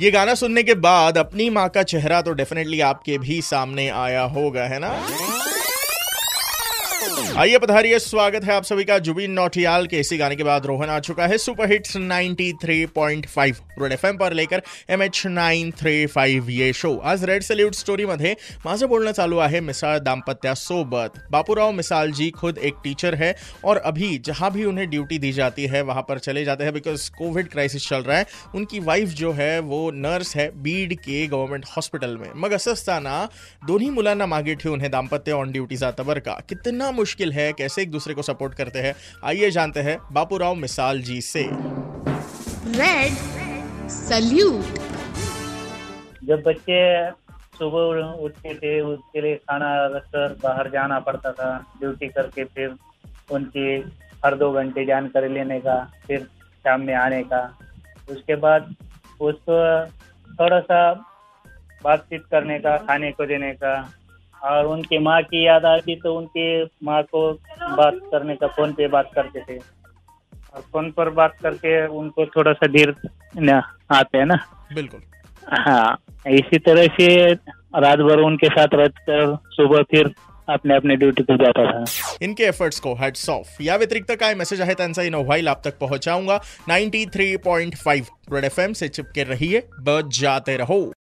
ये गाना सुनने के बाद अपनी माँ का चेहरा तो डेफिनेटली आपके भी सामने आया होगा, है ना? आइए पधारिए, स्वागत है आप सभी का जुबिन नौटियाल के इसी गाने के बाद रोहन आ चुका है सुपर हिट्स 93.5 रेड एफ़ पर लेकर M H nine three five ये शो आज रेड सल्यूट स्टोरी स्टोरीमध्ये माझं बोलणं चालू आहे मिसाळ दाम्पत्यासोबत बापूराव मिसाल जी खुद एक टीचर है और अभी जहाँ भी उन्हें ड्यूटी दी जाती है, वहाँ पर चले जाते हैं बिकॉज़ कोविड क्राइसिस चल रहा है। उनकी वाइफ जो है, वो नर्स है बीड के गव्हर्नमेंट हॉस्पिटल में। मग असं असताना दोन्ही मुलांना मागे ठेवून हे दाम्पत्य ऑन ड्यूटी जातं बरं का। कितना मुश्किल है कैसे एक दूसरे को सपोर्ट करते हैं? आइए जानते हैं बापूराव मिसाल जी से। रेड सल्यूट जब बच्चे सुबह उठते थे उसके लिए खाना रखकर बाहर जाना पड़ता था ड्यूटी करके फिर उनकी हर दो घंटे जानकारी लेने का फिर शाम में आने का। उसके बाद उसको थोड़ा सा बातचीत करने का खाने को देने का और उनकी माँ की याद आती तो उनके माँ को बात करने का फ़ोन पे बात करते थे। और फ़ोन पर बात करके उनको थोड़ा सा न आते हैं ना। बिल्कुल। हाँ इसी तरह से रात भर उनके साथ रहकर सुबह फिर अपने अपने ड्यूटी पे जाता था। इनके एफर्ट्स को हेड्स ऑफ़ या व्यतिरिक्त काय मेसेज आहे त्यांचाही नोव्हाईल आप तक पहुंचाऊँगा। 93.5 रेड एफएम से चिपके रहिए। बच जाते रहो।